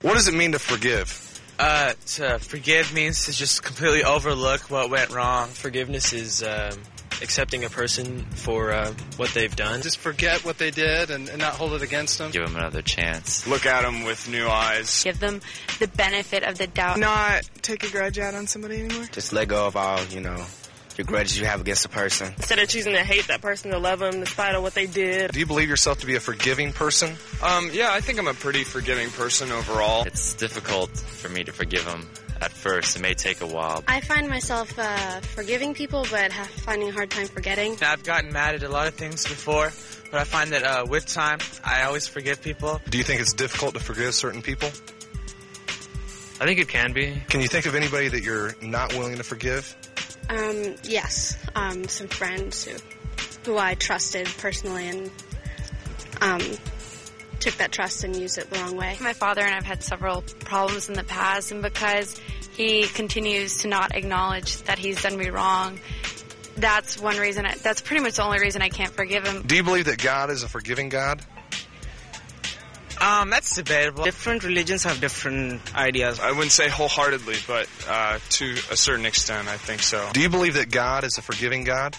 What does it mean to forgive? Uh, to forgive means to just completely overlook what went wrong. Forgiveness is um, accepting a person for uh, what they've done. Just forget what they did and, and not hold it against them. Give them another chance. Look at them with new eyes. Give them the benefit of the doubt. Not take a grudge out on somebody anymore. Just let go of all, you know, your grudges you have against a person. Instead of choosing to hate that person, to love them despite of what they did. Do you believe yourself to be a forgiving person? Um, yeah, I think I'm a pretty forgiving person overall. It's difficult for me to forgive them at first. It may take a while. I find myself uh, forgiving people, but finding a hard time forgetting. I've gotten mad at a lot of things before, but I find that uh, with time, I always forgive people. Do you think it's difficult to forgive certain people? I think it can be. Can you think of anybody that you're not willing to forgive? Um, yes, um, some friends who, who I trusted personally and um, took that trust and used it the wrong way. My father and I've had several problems in the past, and because he continues to not acknowledge that he's done me wrong, that's one reason. I, that's pretty much the only reason I can't forgive him. Do you believe that God is a forgiving God? Um, that's debatable. Different religions have different ideas. I wouldn't say wholeheartedly, but uh, to a certain extent, I think so. Do you believe that God is a forgiving God?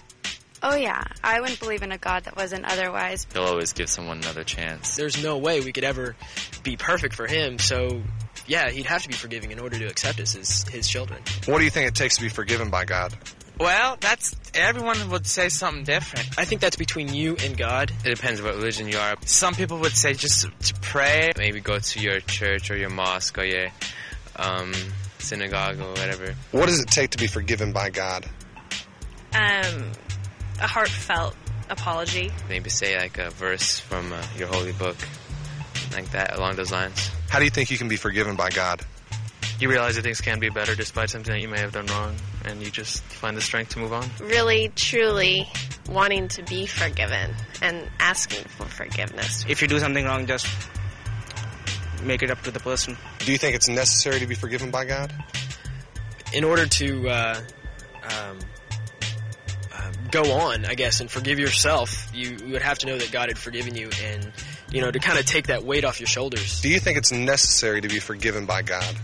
Oh yeah, I wouldn't believe in a God that wasn't otherwise. He'll always give someone another chance. There's no way we could ever be perfect for him, so yeah, he'd have to be forgiving in order to accept us as his children. What do you think it takes to be forgiven by God? Well, that's everyone would say something different. I think that's between you and God. It depends what religion you are. Some people would say just to pray. Maybe go to your church or your mosque or your um, synagogue or whatever. What does it take to be forgiven by God? Um, a heartfelt apology. Maybe say like a verse from uh, your holy book, like that, along those lines. How do you think you can be forgiven by God? You realize that things can be better despite something that you may have done wrong, and you just find the strength to move on. Really, truly wanting to be forgiven and asking for forgiveness. If you do something wrong, just make it up to the person. Do you think it's necessary to be forgiven by God? In order to uh, um, uh, go on, I guess, and forgive yourself, you, you would have to know that God had forgiven you, and you know to kind of take that weight off your shoulders. Do you think it's necessary to be forgiven by God?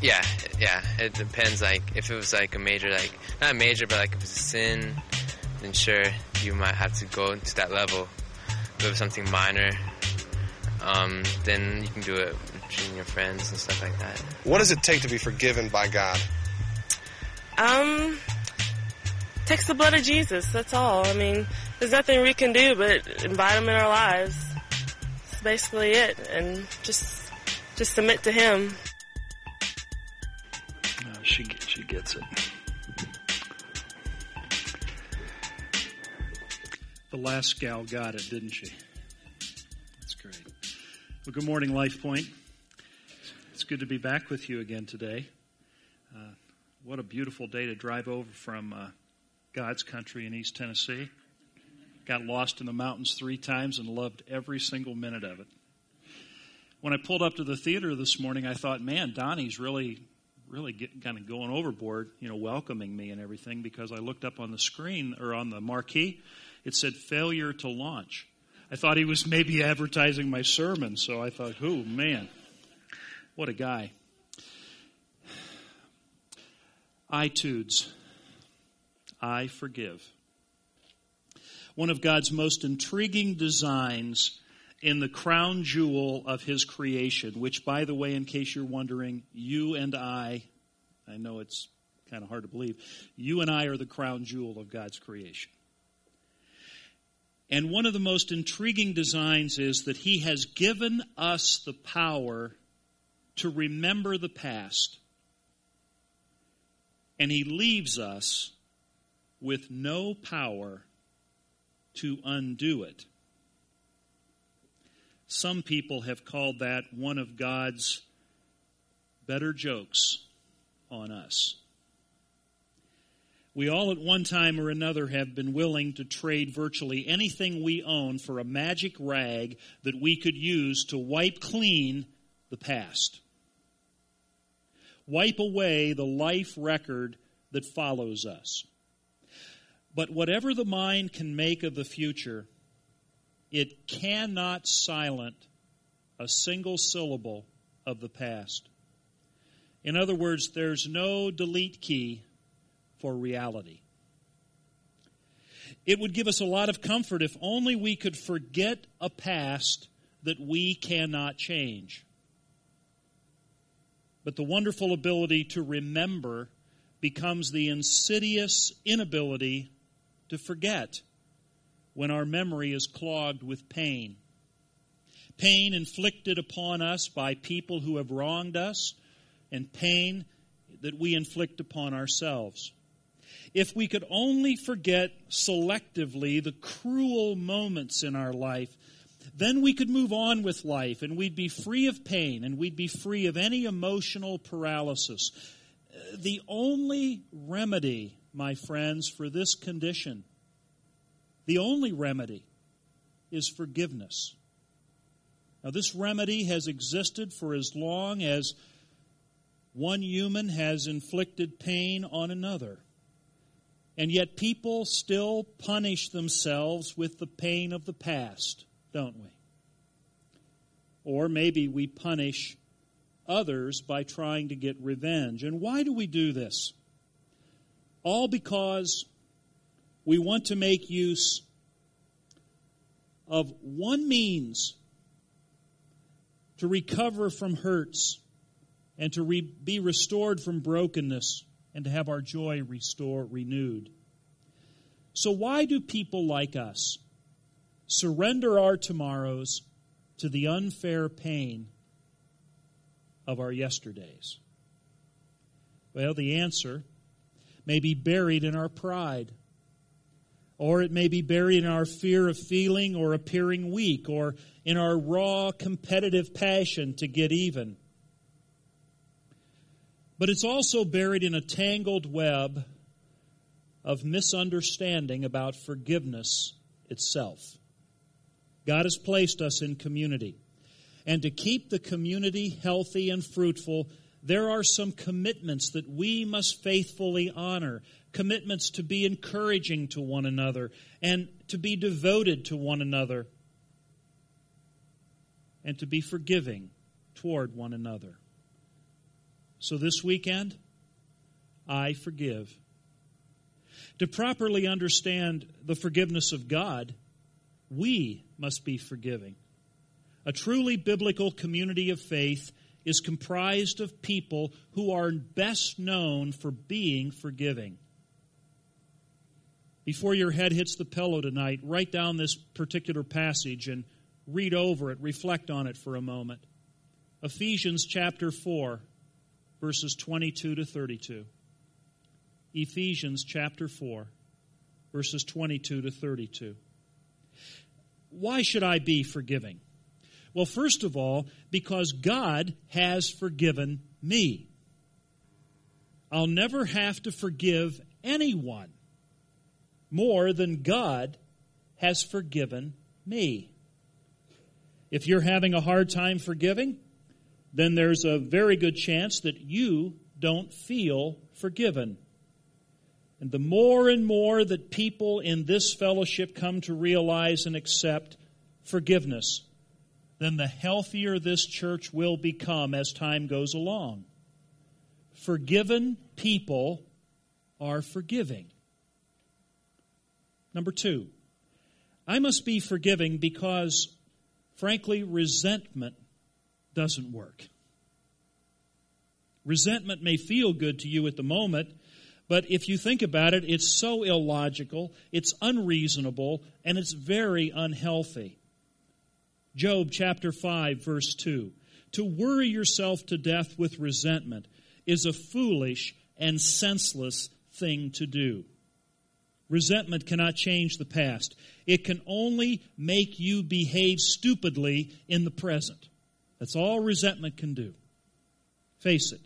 Yeah, yeah. It depends. Like if it was like a major, like not a major, but like if it's a sin, then sure you might have to go to that level. But if it was something minor, um, then you can do it between your friends and stuff like that. What does it take to be forgiven by God? Um, takes the blood of Jesus. That's all. I mean, there's nothing we can do but invite him in our lives. That's basically it, and just just submit to him. She she gets it. The last gal got it, didn't she? That's great. Well, good morning, Life Point. It's good to be back with you again today. Uh, what a beautiful day to drive over from uh, God's country in East Tennessee. Got lost in the mountains three times and loved every single minute of it. When I pulled up to the theater this morning, I thought, man, Donnie's really, really getting, kind of going overboard, you know, welcoming me and everything because I looked up on the screen or on the marquee, it said failure to launch. I thought he was maybe advertising my sermon, so I thought, oh, man, what a guy. iTunes. I forgive. One of God's most intriguing designs in the crown jewel of his creation, which, by the way, in case you're wondering, you and I, I know it's kind of hard to believe, you and I are the crown jewel of God's creation. And one of the most intriguing designs is that he has given us the power to remember the past. And he leaves us with no power to undo it. Some people have called that one of God's better jokes on us. We all at one time or another have been willing to trade virtually anything we own for a magic rag that we could use to wipe clean the past. Wipe away the life record that follows us. But whatever the mind can make of the future, it cannot silent a single syllable of the past. In other words, there's no delete key for reality. It would give us a lot of comfort if only we could forget a past that we cannot change. But the wonderful ability to remember becomes the insidious inability to forget when our memory is clogged with pain. Pain inflicted upon us by people who have wronged us, and pain that we inflict upon ourselves. If we could only forget selectively the cruel moments in our life, then we could move on with life and we'd be free of pain and we'd be free of any emotional paralysis. Uh, the only remedy, my friends, for this condition, the only remedy is forgiveness. Now, this remedy has existed for as long as one human has inflicted pain on another. And yet, people still punish themselves with the pain of the past, don't we? Or maybe we punish others by trying to get revenge. And why do we do this? All because we want to make use of one means to recover from hurts and to re- be restored from brokenness and to have our joy restored, renewed. So, why do people like us surrender our tomorrows to the unfair pain of our yesterdays? Well, the answer may be buried in our pride, or it may be buried in our fear of feeling or appearing weak, or in our raw competitive passion to get even but it's also buried in a tangled web of misunderstanding about forgiveness itself. God has placed us in community. And to keep the community healthy and fruitful, there are some commitments that we must faithfully honor. Commitments to be encouraging to one another and to be devoted to one another and to be forgiving toward one another. So this weekend, I forgive. To properly understand the forgiveness of God, we must be forgiving. A truly biblical community of faith is comprised of people who are best known for being forgiving. Before your head hits the pillow tonight, write down this particular passage and read over it, reflect on it for a moment. Ephesians chapter 4, verses 22 to 32. Ephesians chapter 4, verses 22 to 32. Why should I be forgiving? Well, first of all, because God has forgiven me. I'll never have to forgive anyone more than God has forgiven me. If you're having a hard time forgiving, then there's a very good chance that you don't feel forgiven. And the more and more that people in this fellowship come to realize and accept forgiveness, then the healthier this church will become as time goes along. Forgiven people are forgiving. Number two, I must be forgiving because, frankly, resentment doesn't work. Resentment may feel good to you at the moment, but if you think about it, it's so illogical, it's unreasonable, and it's very unhealthy. Job chapter 5, verse 2. To worry yourself to death with resentment is a foolish and senseless thing to do. Resentment cannot change the past. It can only make you behave stupidly in the present. That's all resentment can do. Face it.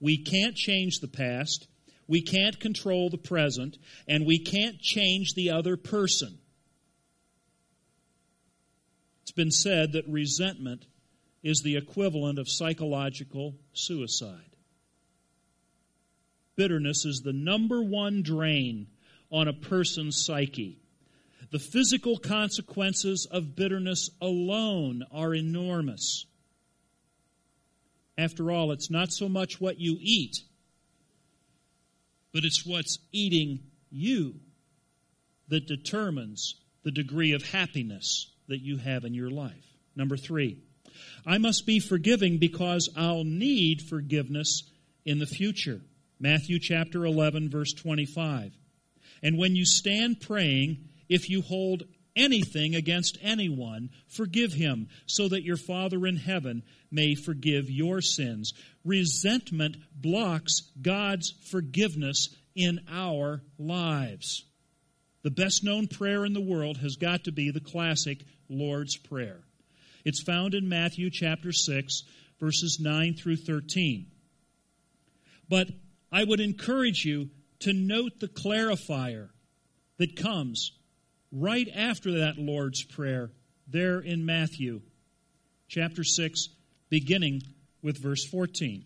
We can't change the past, we can't control the present, and we can't change the other person. It's been said that resentment is the equivalent of psychological suicide. Bitterness is the number one drain on a person's psyche. The physical consequences of bitterness alone are enormous. After all, it's not so much what you eat, but it's what's eating you that determines the degree of happiness that you have in your life. Number three, I must be forgiving because I'll need forgiveness in the future. Matthew chapter 11, verse 25. And when you stand praying, if you hold anything against anyone, forgive him, so that your Father in heaven may forgive your sins. Resentment blocks God's forgiveness in our lives. The best known prayer in the world has got to be the classic Lord's Prayer. It's found in Matthew chapter 6, verses 9 through 13. But I would encourage you to note the clarifier that comes right after that Lord's Prayer there in Matthew chapter 6, beginning with verse 14.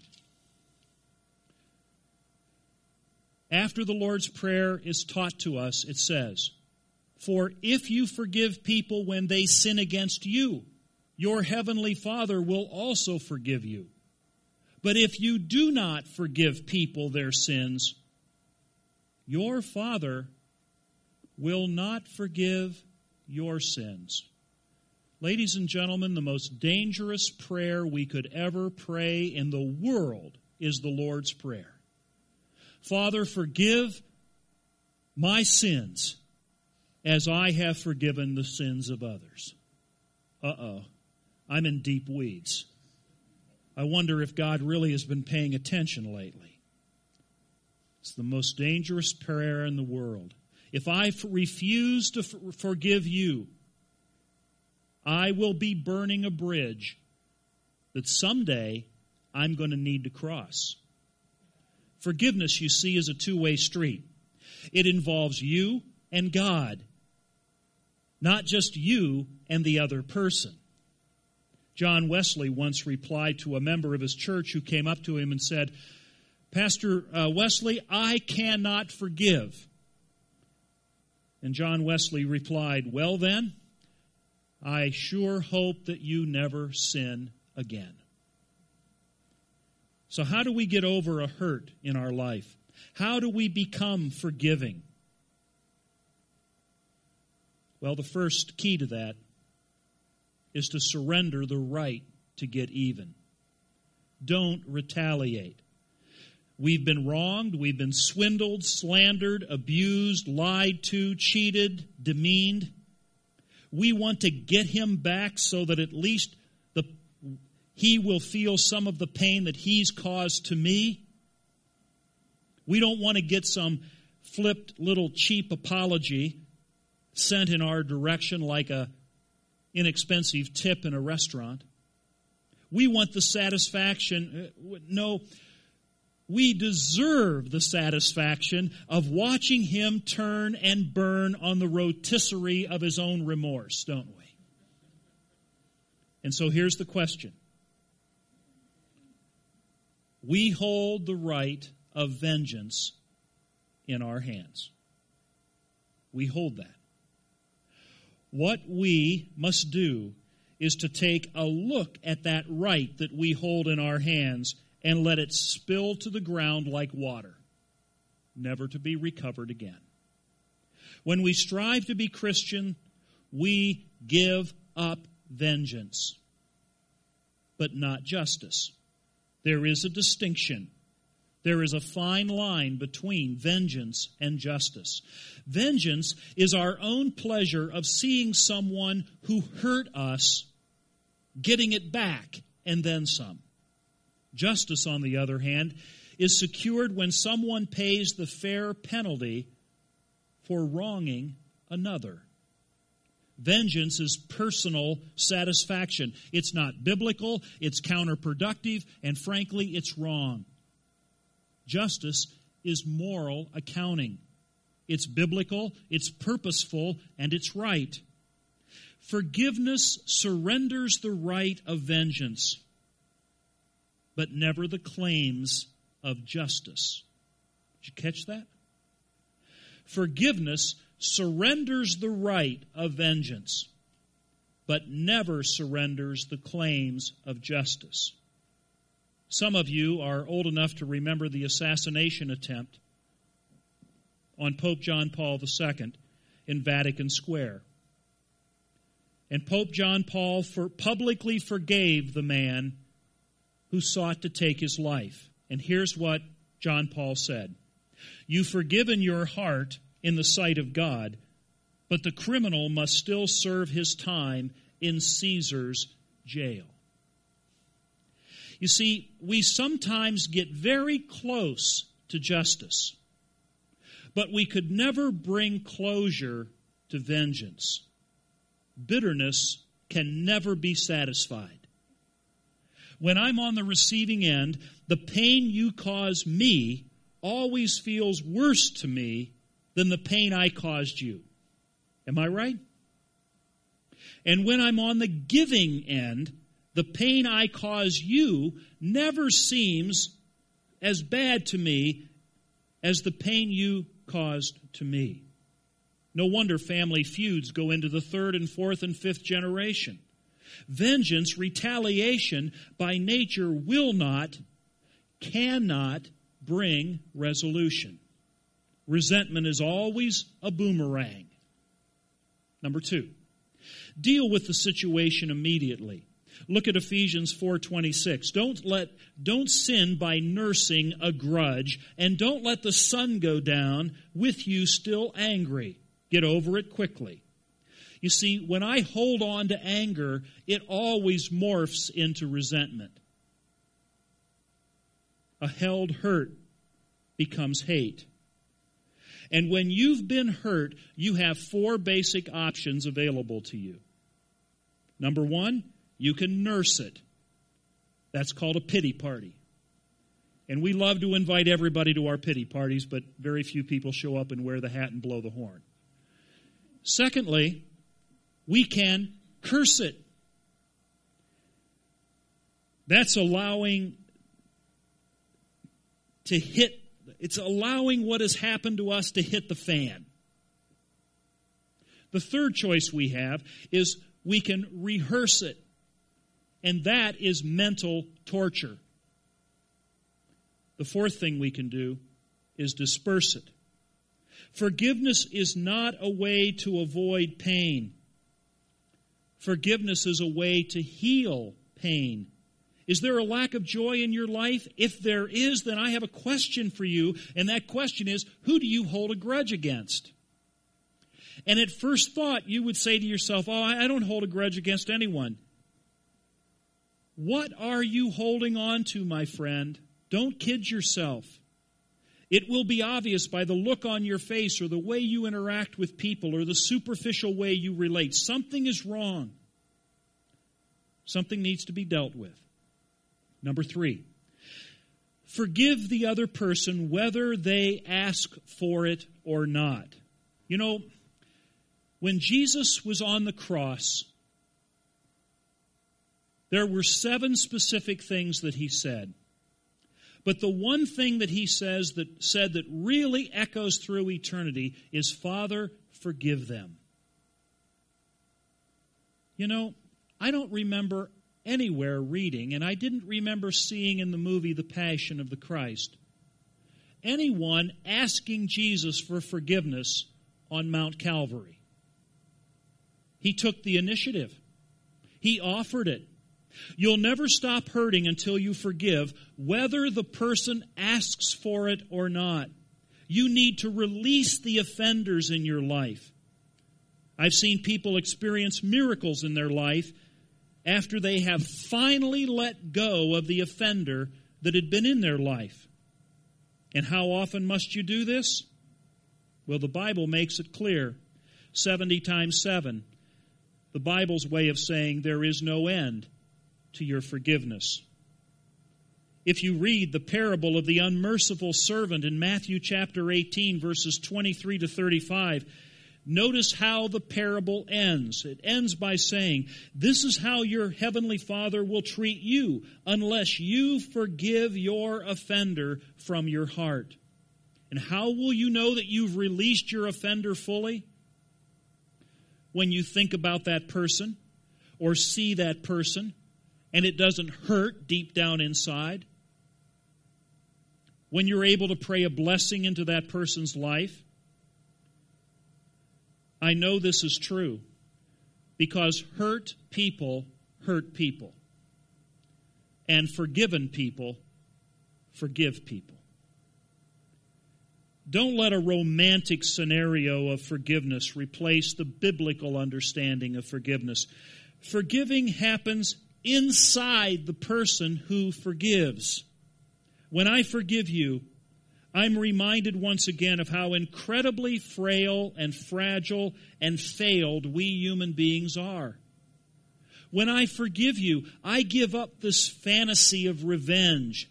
After the Lord's Prayer is taught to us, it says, For if you forgive people when they sin against you, your heavenly Father will also forgive you. But if you do not forgive people their sins, your Father will not forgive your sins. Ladies and gentlemen, the most dangerous prayer we could ever pray in the world is the Lord's Prayer. Father, forgive my sins as I have forgiven the sins of others. Uh oh, I'm in deep weeds. I wonder if God really has been paying attention lately. It's the most dangerous prayer in the world. If I refuse to forgive you, I will be burning a bridge that someday I'm going to need to cross. Forgiveness, you see, is a two way street. It involves you and God, not just you and the other person. John Wesley once replied to a member of his church who came up to him and said, Pastor uh, Wesley, I cannot forgive. And John Wesley replied, Well, then, I sure hope that you never sin again. So, how do we get over a hurt in our life? How do we become forgiving? Well, the first key to that is to surrender the right to get even. Don't retaliate. We've been wronged, we've been swindled, slandered, abused, lied to, cheated, demeaned. We want to get him back so that at least the, he will feel some of the pain that he's caused to me. We don't want to get some flipped little cheap apology sent in our direction like a inexpensive tip in a restaurant. We want the satisfaction. Uh, no, we deserve the satisfaction of watching him turn and burn on the rotisserie of his own remorse, don't we? And so here's the question We hold the right of vengeance in our hands. We hold that. What we must do is to take a look at that right that we hold in our hands and let it spill to the ground like water, never to be recovered again. When we strive to be Christian, we give up vengeance, but not justice. There is a distinction. There is a fine line between vengeance and justice. Vengeance is our own pleasure of seeing someone who hurt us getting it back and then some. Justice, on the other hand, is secured when someone pays the fair penalty for wronging another. Vengeance is personal satisfaction. It's not biblical, it's counterproductive, and frankly, it's wrong. Justice is moral accounting. It's biblical, it's purposeful, and it's right. Forgiveness surrenders the right of vengeance but never the claims of justice. Did you catch that? Forgiveness surrenders the right of vengeance, but never surrenders the claims of justice. Some of you are old enough to remember the assassination attempt on Pope John Paul II in Vatican Square. And Pope John Paul for publicly forgave the man who sought to take his life. And here's what John Paul said You've forgiven your heart in the sight of God, but the criminal must still serve his time in Caesar's jail. You see, we sometimes get very close to justice, but we could never bring closure to vengeance. Bitterness can never be satisfied. When I'm on the receiving end, the pain you cause me always feels worse to me than the pain I caused you. Am I right? And when I'm on the giving end, the pain I cause you never seems as bad to me as the pain you caused to me. No wonder family feuds go into the third and fourth and fifth generation. Vengeance, retaliation by nature will not, cannot bring resolution. Resentment is always a boomerang. Number two, deal with the situation immediately. Look at Ephesians 4:26. Don't let don't sin by nursing a grudge and don't let the sun go down with you still angry. Get over it quickly. You see, when I hold on to anger, it always morphs into resentment. A held hurt becomes hate. And when you've been hurt, you have four basic options available to you. Number one, you can nurse it. That's called a pity party. And we love to invite everybody to our pity parties, but very few people show up and wear the hat and blow the horn. Secondly, we can curse it. That's allowing to hit, it's allowing what has happened to us to hit the fan. The third choice we have is we can rehearse it and that is mental torture. The fourth thing we can do is disperse it. Forgiveness is not a way to avoid pain. Forgiveness is a way to heal pain. Is there a lack of joy in your life? If there is, then I have a question for you, and that question is who do you hold a grudge against? And at first thought, you would say to yourself, Oh, I don't hold a grudge against anyone. What are you holding on to, my friend? Don't kid yourself. It will be obvious by the look on your face or the way you interact with people or the superficial way you relate. Something is wrong. Something needs to be dealt with. Number three, forgive the other person whether they ask for it or not. You know, when Jesus was on the cross, there were seven specific things that he said. But the one thing that he says that said that really echoes through eternity is Father, forgive them. You know, I don't remember anywhere reading, and I didn't remember seeing in the movie The Passion of the Christ, anyone asking Jesus for forgiveness on Mount Calvary. He took the initiative, he offered it. You'll never stop hurting until you forgive, whether the person asks for it or not. You need to release the offenders in your life. I've seen people experience miracles in their life after they have finally let go of the offender that had been in their life. And how often must you do this? Well, the Bible makes it clear 70 times 7. The Bible's way of saying there is no end to your forgiveness. If you read the parable of the unmerciful servant in Matthew chapter 18, verses 23 to 35, notice how the parable ends. It ends by saying, This is how your heavenly Father will treat you unless you forgive your offender from your heart. And how will you know that you've released your offender fully? When you think about that person or see that person and it doesn't hurt deep down inside, when you're able to pray a blessing into that person's life? I know this is true because hurt people hurt people, and forgiven people forgive people. Don't let a romantic scenario of forgiveness replace the biblical understanding of forgiveness. Forgiving happens inside the person who forgives. When I forgive you, I'm reminded once again of how incredibly frail and fragile and failed we human beings are. When I forgive you, I give up this fantasy of revenge.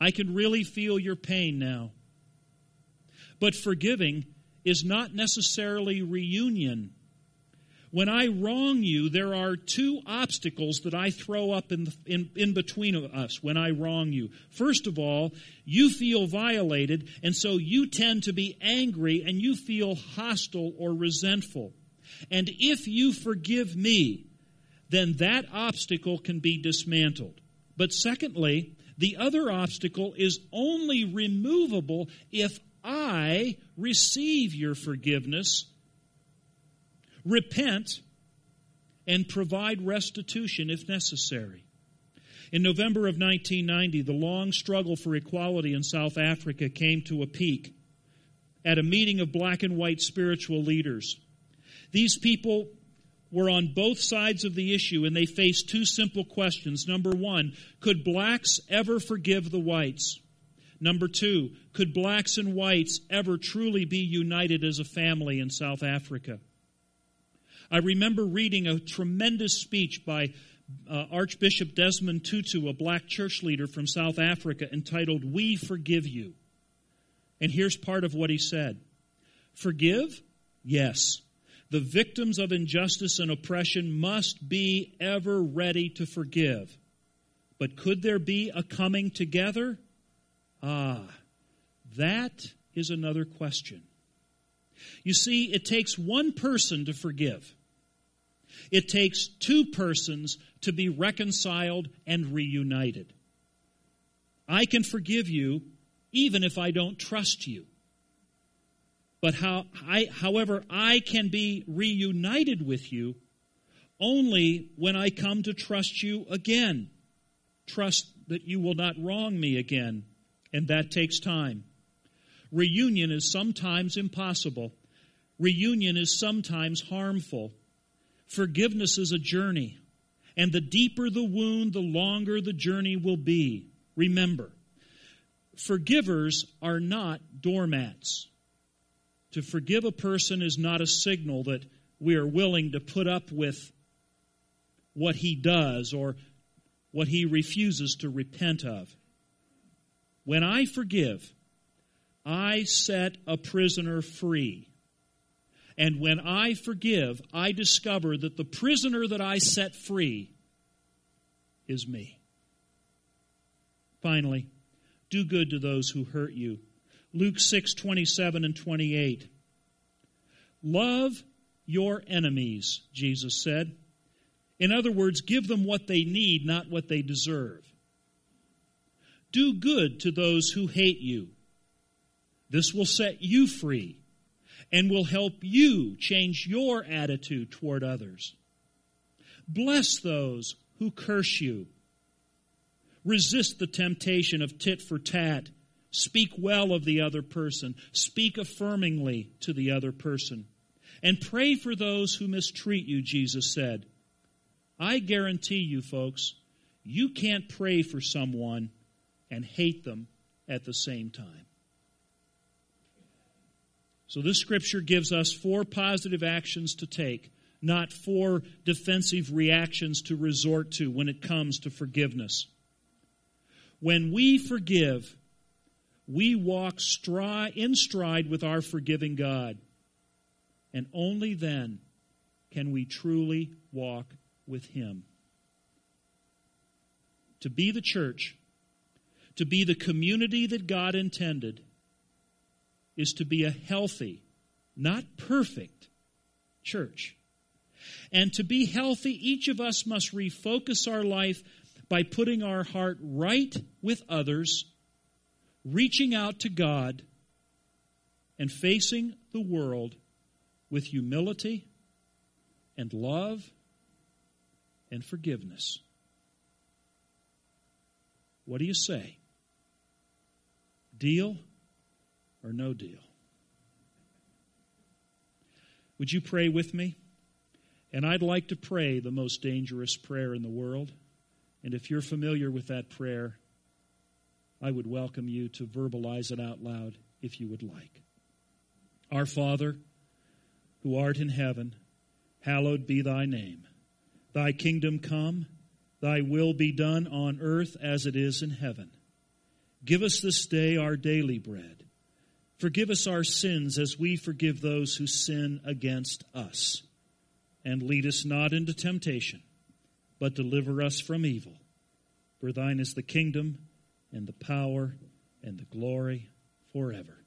I can really feel your pain now. But forgiving is not necessarily reunion. When I wrong you, there are two obstacles that I throw up in, in, in between us when I wrong you. First of all, you feel violated, and so you tend to be angry and you feel hostile or resentful. And if you forgive me, then that obstacle can be dismantled. But secondly, the other obstacle is only removable if I receive your forgiveness repent, and provide restitution if necessary. In November of 1990, the long struggle for equality in South Africa came to a peak at a meeting of black and white spiritual leaders. These people were on both sides of the issue and they faced two simple questions. Number one, could blacks ever forgive the whites? Number two, could blacks and whites ever truly be united as a family in South Africa? I remember reading a tremendous speech by uh, Archbishop Desmond Tutu, a black church leader from South Africa, entitled We Forgive You. And here's part of what he said Forgive? Yes. The victims of injustice and oppression must be ever ready to forgive. But could there be a coming together? Ah, that is another question. You see, it takes one person to forgive. It takes two persons to be reconciled and reunited. I can forgive you even if I don't trust you. But how I, however, I can be reunited with you only when I come to trust you again. Trust that you will not wrong me again, and that takes time. Reunion is sometimes impossible. Reunion is sometimes harmful. Forgiveness is a journey, and the deeper the wound, the longer the journey will be. Remember, forgivers are not doormats. To forgive a person is not a signal that we are willing to put up with what he does or what he refuses to repent of. When I forgive, I set a prisoner free. And when I forgive, I discover that the prisoner that I set free is me. Finally, do good to those who hurt you. Luke 6 27 and 28. Love your enemies, Jesus said. In other words, give them what they need, not what they deserve. Do good to those who hate you. This will set you free and will help you change your attitude toward others. Bless those who curse you. Resist the temptation of tit for tat. Speak well of the other person. Speak affirmingly to the other person. And pray for those who mistreat you, Jesus said. I guarantee you, folks, you can't pray for someone and hate them at the same time. So, this scripture gives us four positive actions to take, not four defensive reactions to resort to when it comes to forgiveness. When we forgive, we walk in stride with our forgiving God. And only then can we truly walk with Him. To be the church, to be the community that God intended, is to be a healthy, not perfect church. And to be healthy, each of us must refocus our life by putting our heart right with others, reaching out to God, and facing the world with humility and love and forgiveness. What do you say? Deal or no deal? Would you pray with me? And I'd like to pray the most dangerous prayer in the world. And if you're familiar with that prayer, I would welcome you to verbalize it out loud if you would like. Our Father, who art in heaven, hallowed be thy name. Thy kingdom come, thy will be done on earth as it is in heaven. Give us this day our daily bread. Forgive us our sins as we forgive those who sin against us. And lead us not into temptation, but deliver us from evil. For thine is the kingdom and the power and the glory forever.